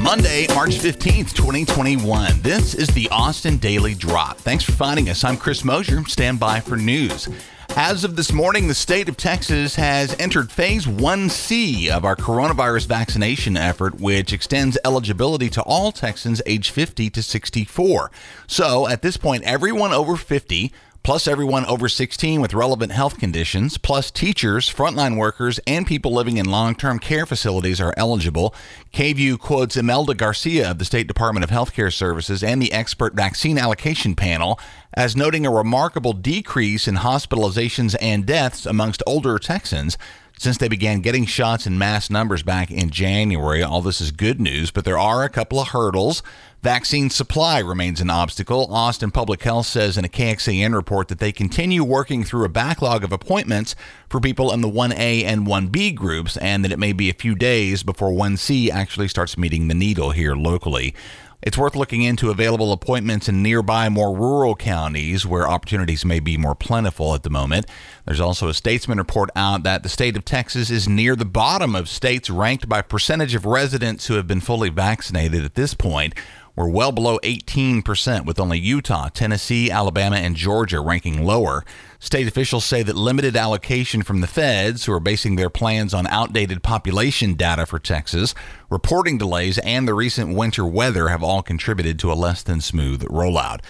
Monday, March 15th, 2021. This is the Austin Daily Drop. Thanks for finding us. I'm Chris Mosier. Stand by for news. As of this morning, the state of Texas has entered phase 1C of our coronavirus vaccination effort, which extends eligibility to all Texans age 50 to 64. So at this point, everyone over 50 plus everyone over 16 with relevant health conditions, plus teachers, frontline workers, and people living in long term care facilities are eligible. KVUE quotes Imelda Garcia of the State Department of Healthcare Services and the expert vaccine allocation panel as noting a remarkable decrease in hospitalizations and deaths amongst older Texans since they began getting shots in mass numbers back in January. All this is good news, but there are a couple of hurdles. Vaccine supply remains an obstacle. Austin Public Health says in a KXAN report that they continue working through a backlog of appointments for people in the 1A and 1B groups, and that it may be a few days before 1C actually starts meeting the needle here locally. It's worth looking into available appointments in nearby, more rural counties where opportunities may be more plentiful at the moment. There's also a statesman report out that the state of Texas is near the bottom of states ranked by percentage of residents who have been fully vaccinated at this point. We're well below 18%, with only Utah, Tennessee, Alabama, and Georgia ranking lower. State officials say that limited allocation from the feds, who are basing their plans on outdated population data for Texas, reporting delays, and the recent winter weather have all contributed to a less than smooth rollout.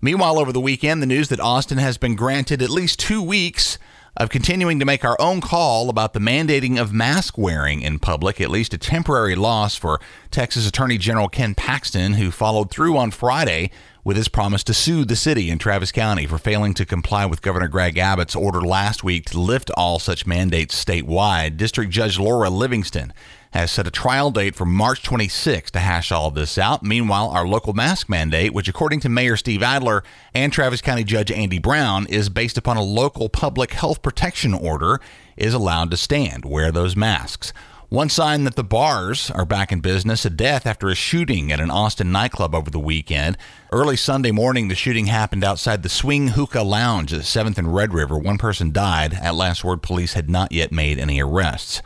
Meanwhile, over the weekend, the news that Austin has been granted at least two weeks of continuing to make our own call about the mandating of mask wearing in public, at least a temporary loss for Texas Attorney General Ken Paxton, who followed through on Friday with his promise to sue the city in Travis County for failing to comply with Governor Greg Abbott's order last week to lift all such mandates statewide. District Judge Laura Livingston has set a trial date for March 26 to hash all of this out. Meanwhile, our local mask mandate, which according to Mayor Steve Adler and Travis County Judge Andy Brown is based upon a local public health protection order, is allowed to stand. Wear those masks. One sign that the bars are back in business a death after a shooting at an Austin nightclub over the weekend. Early Sunday morning, the shooting happened outside the Swing Hookah Lounge at 7th and Red River. One person died. At last word, police had not yet made any arrests.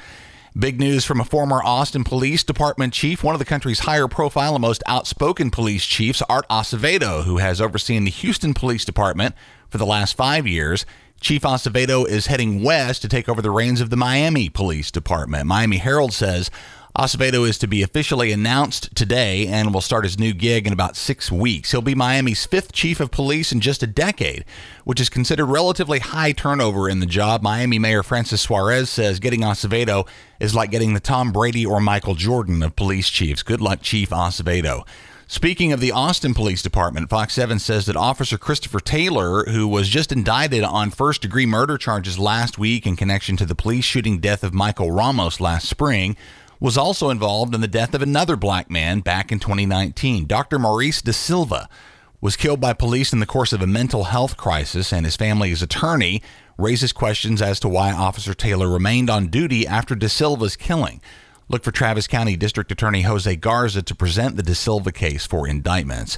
Big news from a former Austin Police Department chief, one of the country's higher profile and most outspoken police chiefs, Art Acevedo, who has overseen the Houston Police Department for the last five years. Chief Acevedo is heading west to take over the reins of the Miami Police Department. Miami Herald says Acevedo is to be officially announced today and will start his new gig in about six weeks. He'll be Miami's fifth chief of police in just a decade, which is considered relatively high turnover in the job. Miami Mayor Francis Suarez says getting Acevedo is like getting the Tom Brady or Michael Jordan of police chiefs. Good luck, Chief Acevedo. Speaking of the Austin Police Department, Fox 7 says that Officer Christopher Taylor, who was just indicted on first degree murder charges last week in connection to the police shooting death of Michael Ramos last spring, was also involved in the death of another black man back in 2019. Dr. Mauris De Silva was killed by police in the course of a mental health crisis, and his family's attorney raises questions as to why Officer Taylor remained on duty after DeSilva's killing. Look for Travis County District Attorney Jose Garza to present the DeSilva case for indictments.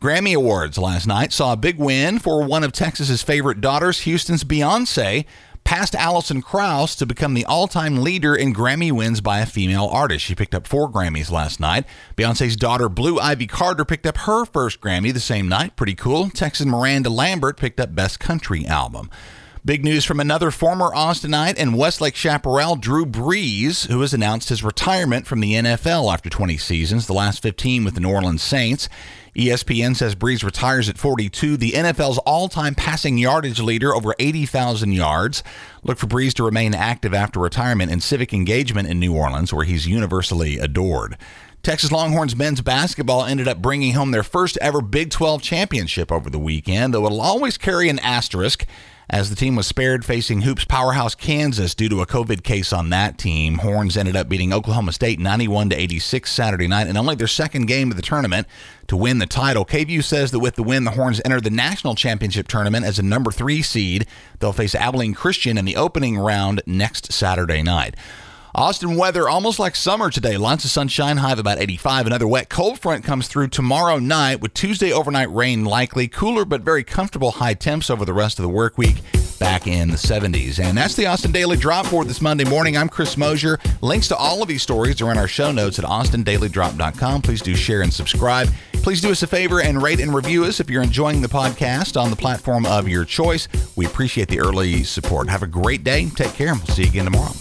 Grammy Awards last night saw a big win for one of Texas's favorite daughters, Houston's Beyonce, passed Alison Krauss to become the all time leader in Grammy wins by a female artist. She picked up four Grammys last night. Beyonce's daughter, Blue Ivy Carter, picked up her first Grammy the same night. Pretty cool. Texas Miranda Lambert picked up Best Country Album. Big news from another former Austinite and Westlake Chaparral, Drew Brees, who has announced his retirement from the NFL after 20 seasons, the last 15 with the New Orleans Saints. ESPN says Brees retires at 42, the NFL's all time passing yardage leader, over 80,000 yards. Look for Brees to remain active after retirement in civic engagement in New Orleans, where he's universally adored. Texas Longhorns men's basketball ended up bringing home their first ever Big 12 championship over the weekend, though it'll always carry an asterisk as the team was spared facing Hoops powerhouse Kansas due to a COVID case on that team. Horns ended up beating Oklahoma State 91 to 86 Saturday night and only their second game of the tournament to win the title. KVUE says that with the win, the Horns enter the national championship tournament as a number three seed. They'll face Abilene Christian in the opening round next Saturday night. Austin weather almost like summer today. Lots of sunshine, high of about 85. Another wet cold front comes through tomorrow night with Tuesday overnight rain likely. Cooler but very comfortable high temps over the rest of the work week back in the 70s. And that's the Austin Daily Drop for this Monday morning. I'm Chris Mosier. Links to all of these stories are in our show notes at austindailydrop.com. Please do share and subscribe. Please do us a favor and rate and review us if you're enjoying the podcast on the platform of your choice. We appreciate the early support. Have a great day. Take care, and we'll see you again tomorrow.